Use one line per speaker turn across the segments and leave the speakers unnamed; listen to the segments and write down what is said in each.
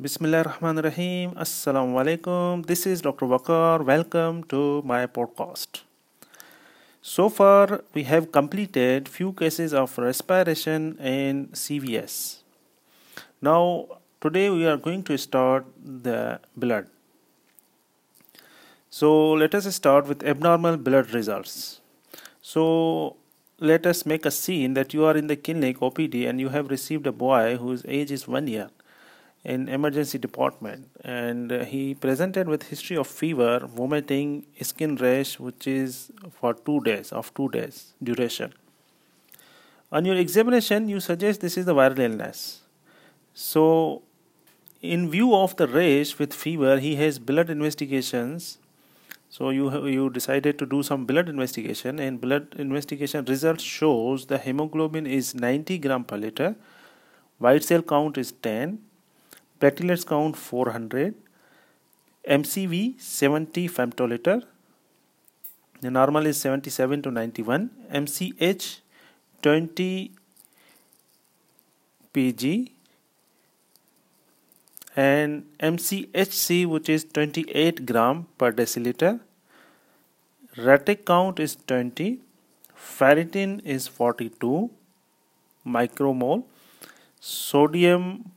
Bismillah Rahman Rahim. Assalamu alaikum. This is Dr. Wakar. Welcome to my podcast. So far, we have completed few cases of respiration in CVS. Now, today we are going to start the blood. So, let us start with abnormal blood results. So, let us make a scene that you are in the clinic OPD and you have received a boy whose age is one year in emergency department. And uh, he presented with history of fever vomiting skin rash which is for 2 days of 2 days duration. On your examination you suggest this is the viral illness. So in view of the rash with fever he has blood investigations. So you you decided to do some blood investigation and blood investigation results shows the hemoglobin is 90 gram per liter white cell count is 10 platelets count 400 mcv 70 femtoliter. The normal is 77 to 91 mch 20 pg and mchc which is 28 gram per deciliter. Retic count is 20 ferritin is 42 micromole. Sodium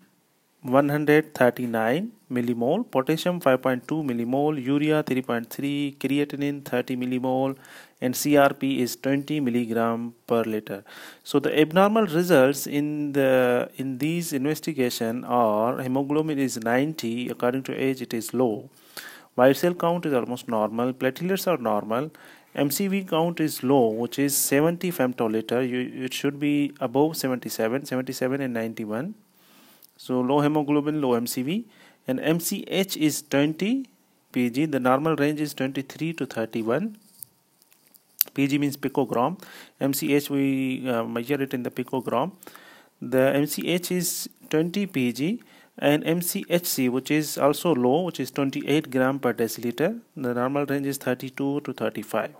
139 millimole, potassium 5.2 millimole, urea 3.3, creatinine 30 millimole, and CRP is 20 milligram per liter. So the abnormal results in the in these investigation are hemoglobin is 90 according to age it is low, white cell count is almost normal, platelets are normal, MCV count is low, which is 70 femtoliter. You, it should be above 77, 77 and 91 so low hemoglobin, low MCV, and MCH is 20 pg. The normal range is 23 to 31. pg means picogram. MCH we uh, measure it in the picogram. The MCH is 20 pg and MCHC which is also low which is 28 gram per deciliter. The normal range is 32 to 35.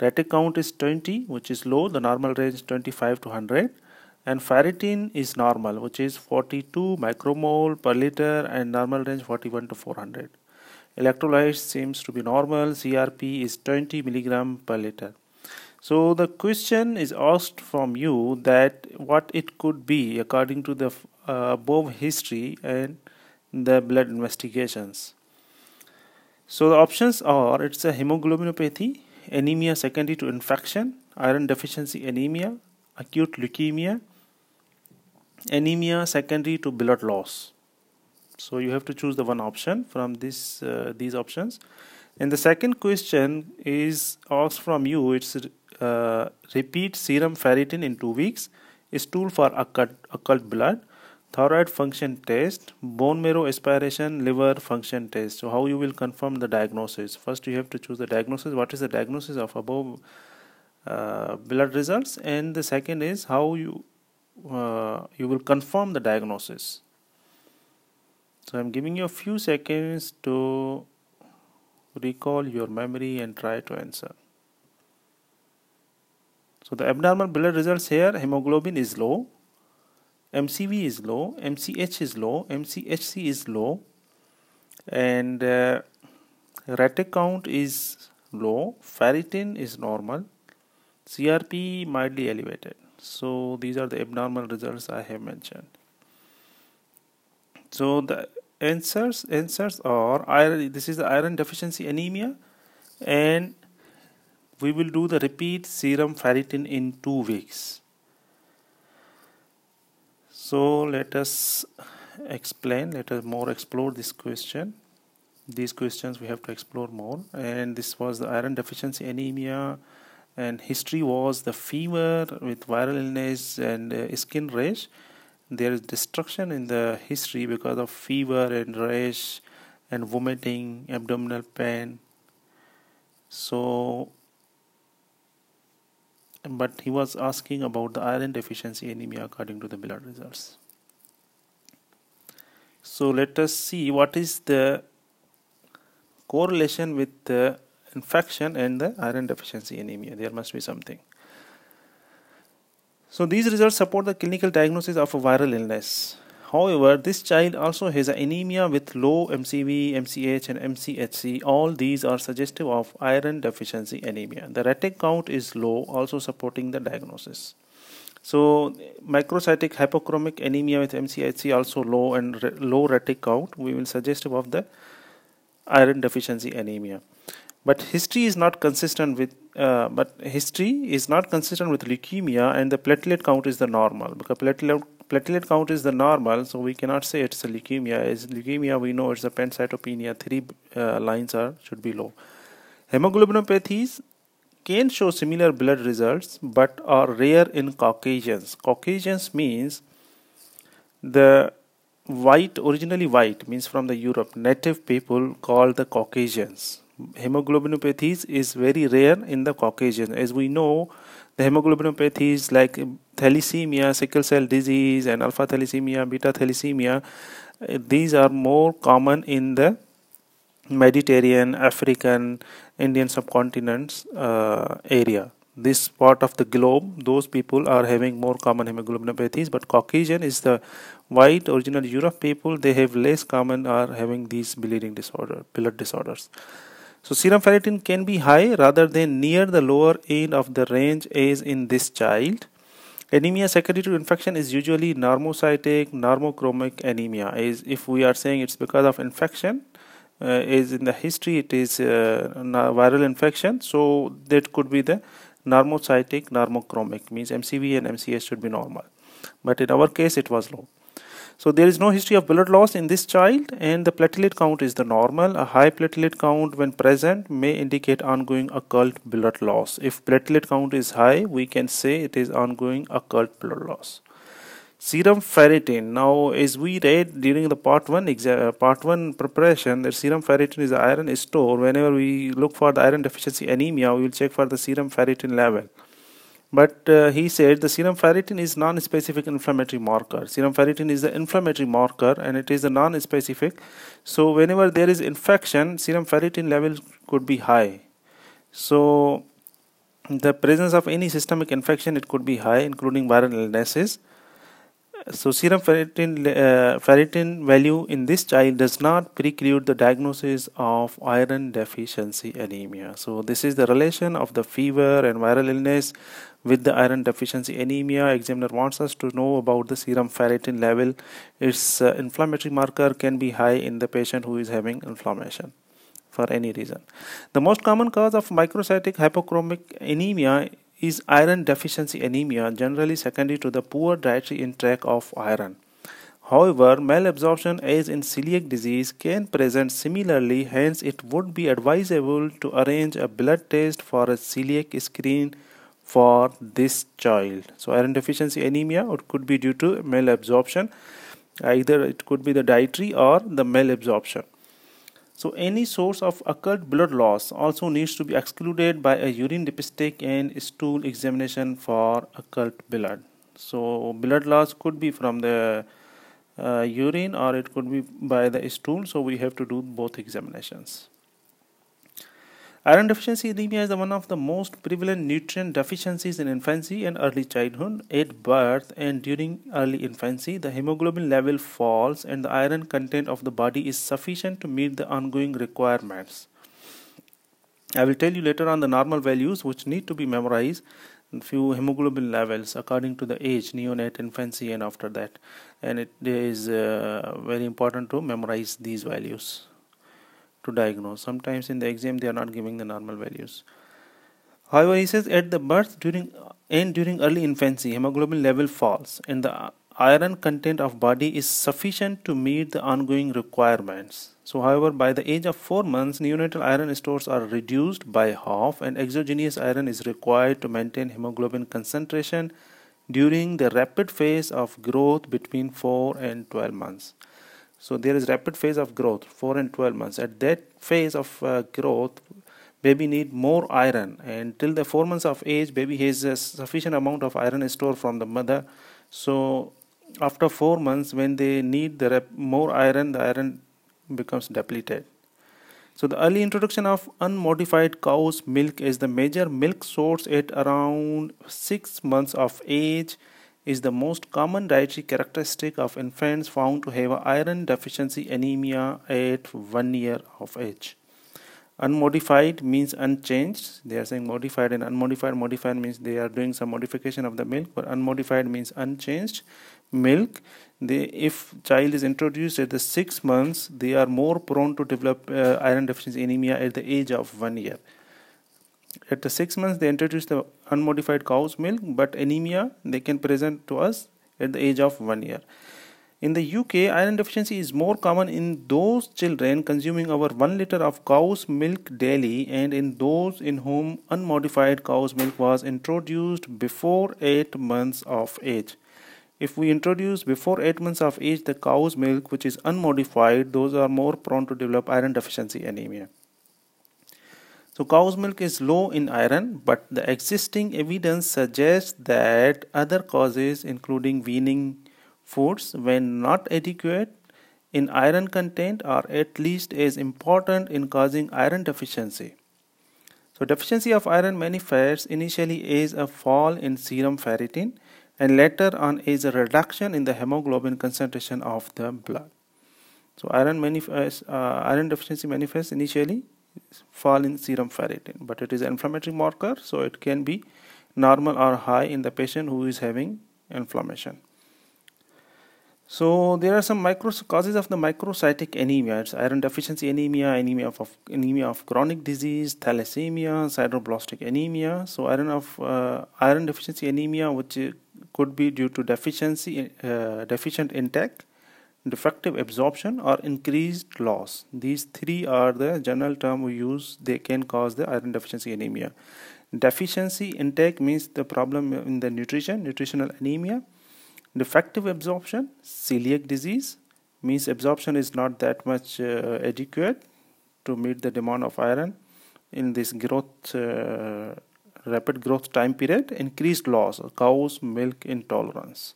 Retic count is 20 which is low. The normal range is 25 to 100 and ferritin is normal which is 42 micromole per liter and normal range 41 to 400 electrolytes seems to be normal crp is 20 milligram per liter. So the question is asked from you that what it could be according to the uh, above history and the blood investigations. So the options are it's a hemoglobinopathy anemia secondary to infection iron deficiency anemia acute leukemia anemia secondary to blood loss. So you have to choose the one option from this uh, these options. And the second question is asked from you. It's uh, repeat serum ferritin in two weeks stool for occult, occult blood. Thyroid function test bone marrow aspiration liver function test. So how you will confirm the diagnosis? First you have to choose the diagnosis. What is the diagnosis of above uh, blood results? And the second is how you uh, you will confirm the diagnosis. So i'm giving you a few seconds to recall your memory and try to answer. So the abnormal blood results here hemoglobin is low mcv is low mch is low mchc is low and uh, retic count is low ferritin is normal crp mildly elevated so these are the abnormal results I have mentioned. So the answers answers are iron this is the iron deficiency anemia and we will do the repeat serum ferritin in two weeks. So let us explain let us more explore this question. These questions we have to explore more and this was the iron deficiency anemia and history was the fever with viral illness and uh, skin rash. There is destruction in the history because of fever and rash and vomiting abdominal pain. So but he was asking about the iron deficiency anemia according to the blood results. So let us see what is the correlation with the infection and the iron deficiency anemia. There must be something. So these results support the clinical diagnosis of a viral illness. However, this child also has anemia with low MCV, MCH, and MCHC. All these are suggestive of iron deficiency anemia. The retic count is low, also supporting the diagnosis. So, microcytic hypochromic anemia with MCHC also low and re low retic count. We will suggestive of the iron deficiency anemia but history is not consistent with uh, but history is not consistent with leukemia and the platelet count is the normal. Because platelet platelet count is the normal so we cannot say it's a leukemia. As leukemia we know it's a pancytopenia. Three uh, lines are should be low. Hemoglobinopathies can show similar blood results but are rare in caucasians. Caucasians means the white originally white means from the europe. Native people called the caucasians hemoglobinopathies is very rare in the Caucasian. As we know, the hemoglobinopathies like thalassemia, sickle cell disease, and alpha thalassemia, beta thalassemia, eh, these are more common in the Mediterranean, African, Indian subcontinents uh, area. This part of the globe, those people are having more common hemoglobinopathies, but Caucasian is the white original Europe people. They have less common are having these bleeding disorder, blood disorders. So serum ferritin can be high rather than near the lower end of the range as in this child. Anemia secondary to infection is usually normocytic, normochromic anemia. As if we are saying it's because of infection, uh, as in the history it is uh, viral infection, so that could be the normocytic, normochromic means MCV and MCS should be normal. But in our case, it was low. So there is no history of blood loss in this child and the platelet count is the normal. A high platelet count when present may indicate ongoing occult blood loss. If platelet count is high, we can say it is ongoing occult blood loss. Serum ferritin. Now, as we read during the part one uh, part one preparation, that serum ferritin is iron store. Whenever we look for the iron deficiency anemia, we will check for the serum ferritin level but uh, he said the serum ferritin is non-specific inflammatory marker. Serum ferritin is the inflammatory marker and it is a non-specific. So whenever there is infection serum ferritin level could be high. So the presence of any systemic infection it could be high including viral illnesses. So serum ferritin, uh, ferritin value in this child does not preclude the diagnosis of iron deficiency anemia. So this is the relation of the fever and viral illness with the iron deficiency anemia. Examiner wants us to know about the serum ferritin level. Its uh, inflammatory marker can be high in the patient who is having inflammation for any reason. The most common cause of microcytic hypochromic anemia is iron deficiency anemia generally secondary to the poor dietary intake of iron. However, malabsorption as in celiac disease can present similarly, hence it would be advisable to arrange a blood test for a celiac screen for this child. So iron deficiency anemia it could be due to malabsorption. Either it could be the dietary or the malabsorption. So any source of occult blood loss also needs to be excluded by a urine dipstick and stool examination for occult blood. So blood loss could be from the uh, urine or it could be by the stool. So we have to do both examinations. Iron deficiency anemia is one of the most prevalent nutrient deficiencies in infancy and early childhood. At birth and during early infancy, the hemoglobin level falls and the iron content of the body is sufficient to meet the ongoing requirements. I will tell you later on the normal values which need to be memorized few hemoglobin levels according to the age neonate infancy and after that and it is uh, very important to memorize these values to diagnose. Sometimes in the exam they are not giving the normal values. However, he says at the birth during and during early infancy, hemoglobin level falls and the iron content of body is sufficient to meet the ongoing requirements. So, however, by the age of 4 months, neonatal iron stores are reduced by half and exogenous iron is required to maintain hemoglobin concentration during the rapid phase of growth between 4 and 12 months so there is rapid phase of growth 4 and 12 months. At that phase of uh, growth baby need more iron. And till the 4 months of age baby has a sufficient amount of iron stored from the mother. So after 4 months when they need the more iron the iron becomes depleted. So the early introduction of unmodified cow's milk is the major milk source at around 6 months of age is the most common dietary characteristic of infants found to have iron deficiency anemia at one year of age. Unmodified means unchanged. They are saying modified and unmodified. Modified means they are doing some modification of the milk, but unmodified means unchanged milk. They, if child is introduced at the six months, they are more prone to develop uh, iron deficiency anemia at the age of one year. At the six months, they introduce the unmodified cow's milk, but anemia they can present to us at the age of one year. In the UK, iron deficiency is more common in those children consuming over 1 liter of cow's milk daily and in those in whom unmodified cow's milk was introduced before 8 months of age. If we introduce before 8 months of age the cow's milk which is unmodified, those are more prone to develop iron deficiency anemia. So cow's milk is low in iron, but the existing evidence suggests that other causes including weaning foods when not adequate in iron content are at least as important in causing iron deficiency. So deficiency of iron manifests initially as a fall in serum ferritin and later on as a reduction in the hemoglobin concentration of the blood. So iron uh, iron deficiency manifests initially fall in serum ferritin but it is inflammatory marker so it can be normal or high in the patient who is having inflammation. So there are some micro causes of the microcytic anemia. It's iron deficiency anemia anemia of, of anemia of chronic disease thalassemia sideroblastic anemia. So iron of uh, iron deficiency anemia which could be due to deficiency uh, deficient intake defective absorption or increased loss. These three are the general term we use. They can cause the iron deficiency anemia. Deficiency intake means the problem in the nutrition nutritional anemia. Defective absorption celiac disease means absorption is not that much uh, adequate to meet the demand of iron in this growth uh, rapid growth time period. Increased loss cow's milk intolerance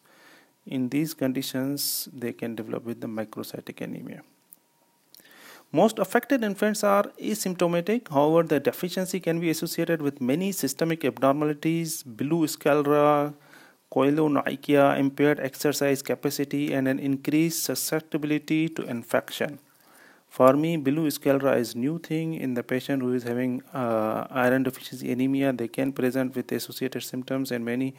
in these conditions, they can develop with the microcytic anemia. Most affected infants are asymptomatic. However, the deficiency can be associated with many systemic abnormalities, blue sclera, koilonychia, impaired exercise capacity, and an increased susceptibility to infection. For me, blue sclera is new thing in the patient who is having uh, iron deficiency anemia. They can present with associated symptoms and many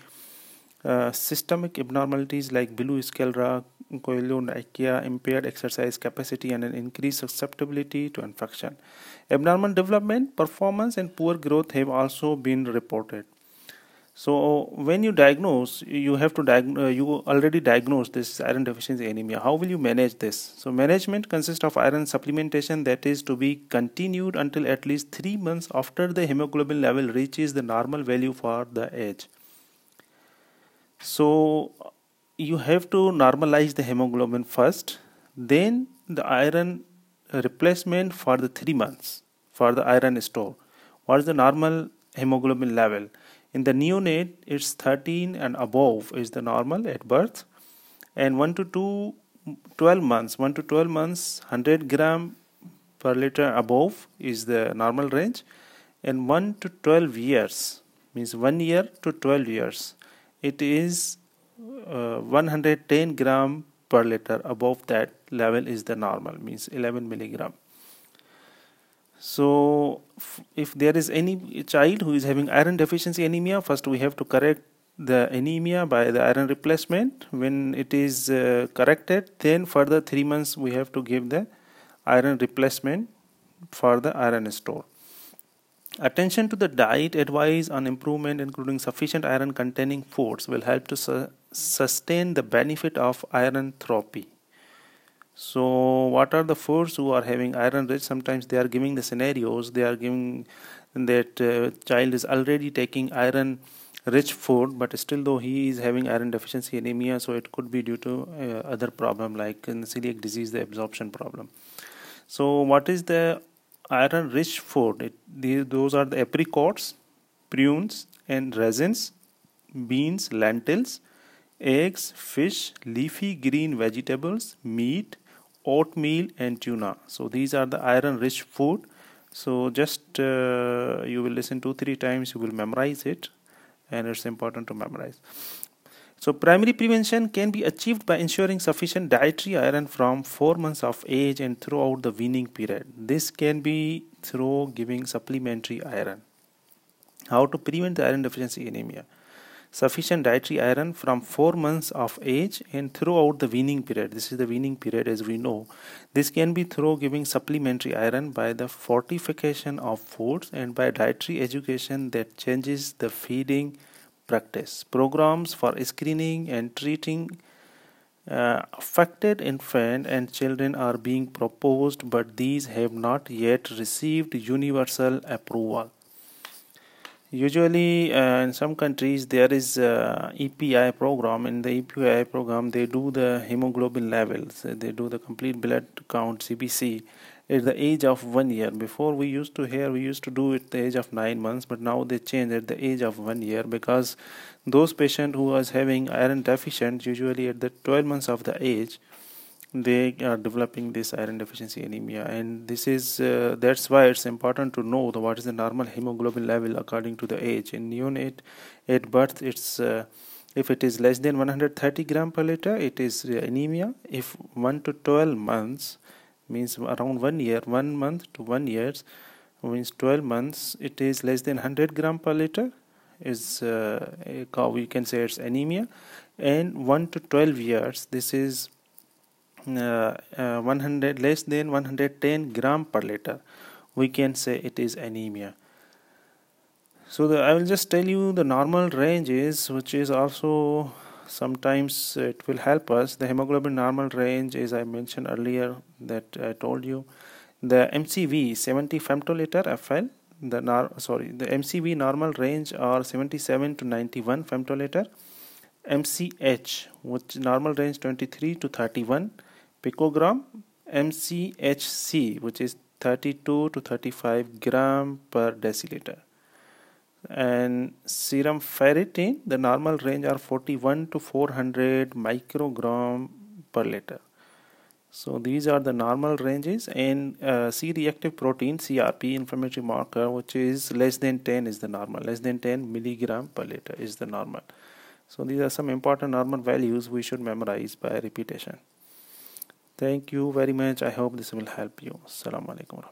uh, systemic abnormalities like blue sclera, koilonychia, impaired exercise capacity, and an increased susceptibility to infection. Abnormal development, performance, and poor growth have also been reported. So when you diagnose, you have to diagnose. Uh, you already diagnosed this iron deficiency anemia. How will you manage this? So management consists of iron supplementation that is to be continued until at least three months after the hemoglobin level reaches the normal value for the age so you have to normalize the hemoglobin first then the iron replacement for the 3 months for the iron store. What is the normal hemoglobin level? In the neonate it's 13 and above is the normal at birth. And 1 to 2 12 months 1 to 12 months 100 gram per liter above is the normal range. And 1 to 12 years means 1 year to 12 years it is uh, 110 gram per liter. Above that level is the normal means 11 milligram. So if there is any child who is having iron deficiency anemia first we have to correct the anemia by the iron replacement. When it is uh, corrected then further 3 months we have to give the iron replacement for the iron store Attention to the diet advice on improvement, including sufficient iron containing foods, will help to su- sustain the benefit of iron therapy. So, what are the foods who are having iron rich? Sometimes they are giving the scenarios, they are giving that uh, child is already taking iron rich food, but still, though he is having iron deficiency anemia, so it could be due to uh, other problem like in celiac disease, the absorption problem. So, what is the iron rich food. It, these, those are the apricots prunes and raisins beans lentils eggs fish leafy green vegetables meat oatmeal and tuna. So these are the iron rich food. So just uh, you will listen two three times you will memorize it and it's important to memorize So primary prevention can be achieved by ensuring sufficient dietary iron from 4 months of age and throughout the weaning period. This can be through giving supplementary iron. How to prevent the iron deficiency anemia? Sufficient dietary iron from 4 months of age and throughout the weaning period. This is the weaning period as we know. This can be through giving supplementary iron by the fortification of foods and by dietary education that changes the feeding practice. Programs for screening and treating uh, affected infant and children are being proposed, but these have not yet received universal approval. Usually, uh, in some countries, there is a EPI program. In the EPI program, they do the hemoglobin levels. They do the complete blood count (CBC) at the age of one year. Before we used to hear we used to do it at the age of nine months but now they change at the age of one year because those patients who was having iron deficient usually at the 12 months of the age they are developing this iron deficiency anemia. And this is uh, that's why it's important to know the, what is the normal hemoglobin level according to the age. In neonate at birth it's uh, if it is less than 130 gram per liter it is anemia. If 1 to 12 months means around one year one month to one years means 12 months it is less than 100 gram per liter is uh, we can say it's anemia. And 1 to 12 years this is uh, uh, 100 less than 110 gram per liter we can say it is anemia. So the, I will just tell you the normal range is which is also sometimes it will help us. The hemoglobin normal range as i mentioned earlier that i told you. The mcv 70 femtoliter fl the nar- sorry the mcv normal range are 77 to 91 femtoliter. Mch which normal range 23 to 31 picogram mchc which is 32 to 35 gram per deciliter and serum ferritin the normal range are 41 to 400 microgram per liter. So these are the normal ranges. And uh, c reactive protein crp inflammatory marker which is less than 10 is the normal. Less than 10 milligram per liter is the normal. So these are some important normal values we should memorize by repetition. Thank you very much. I hope this will help you. Assalamu alaikum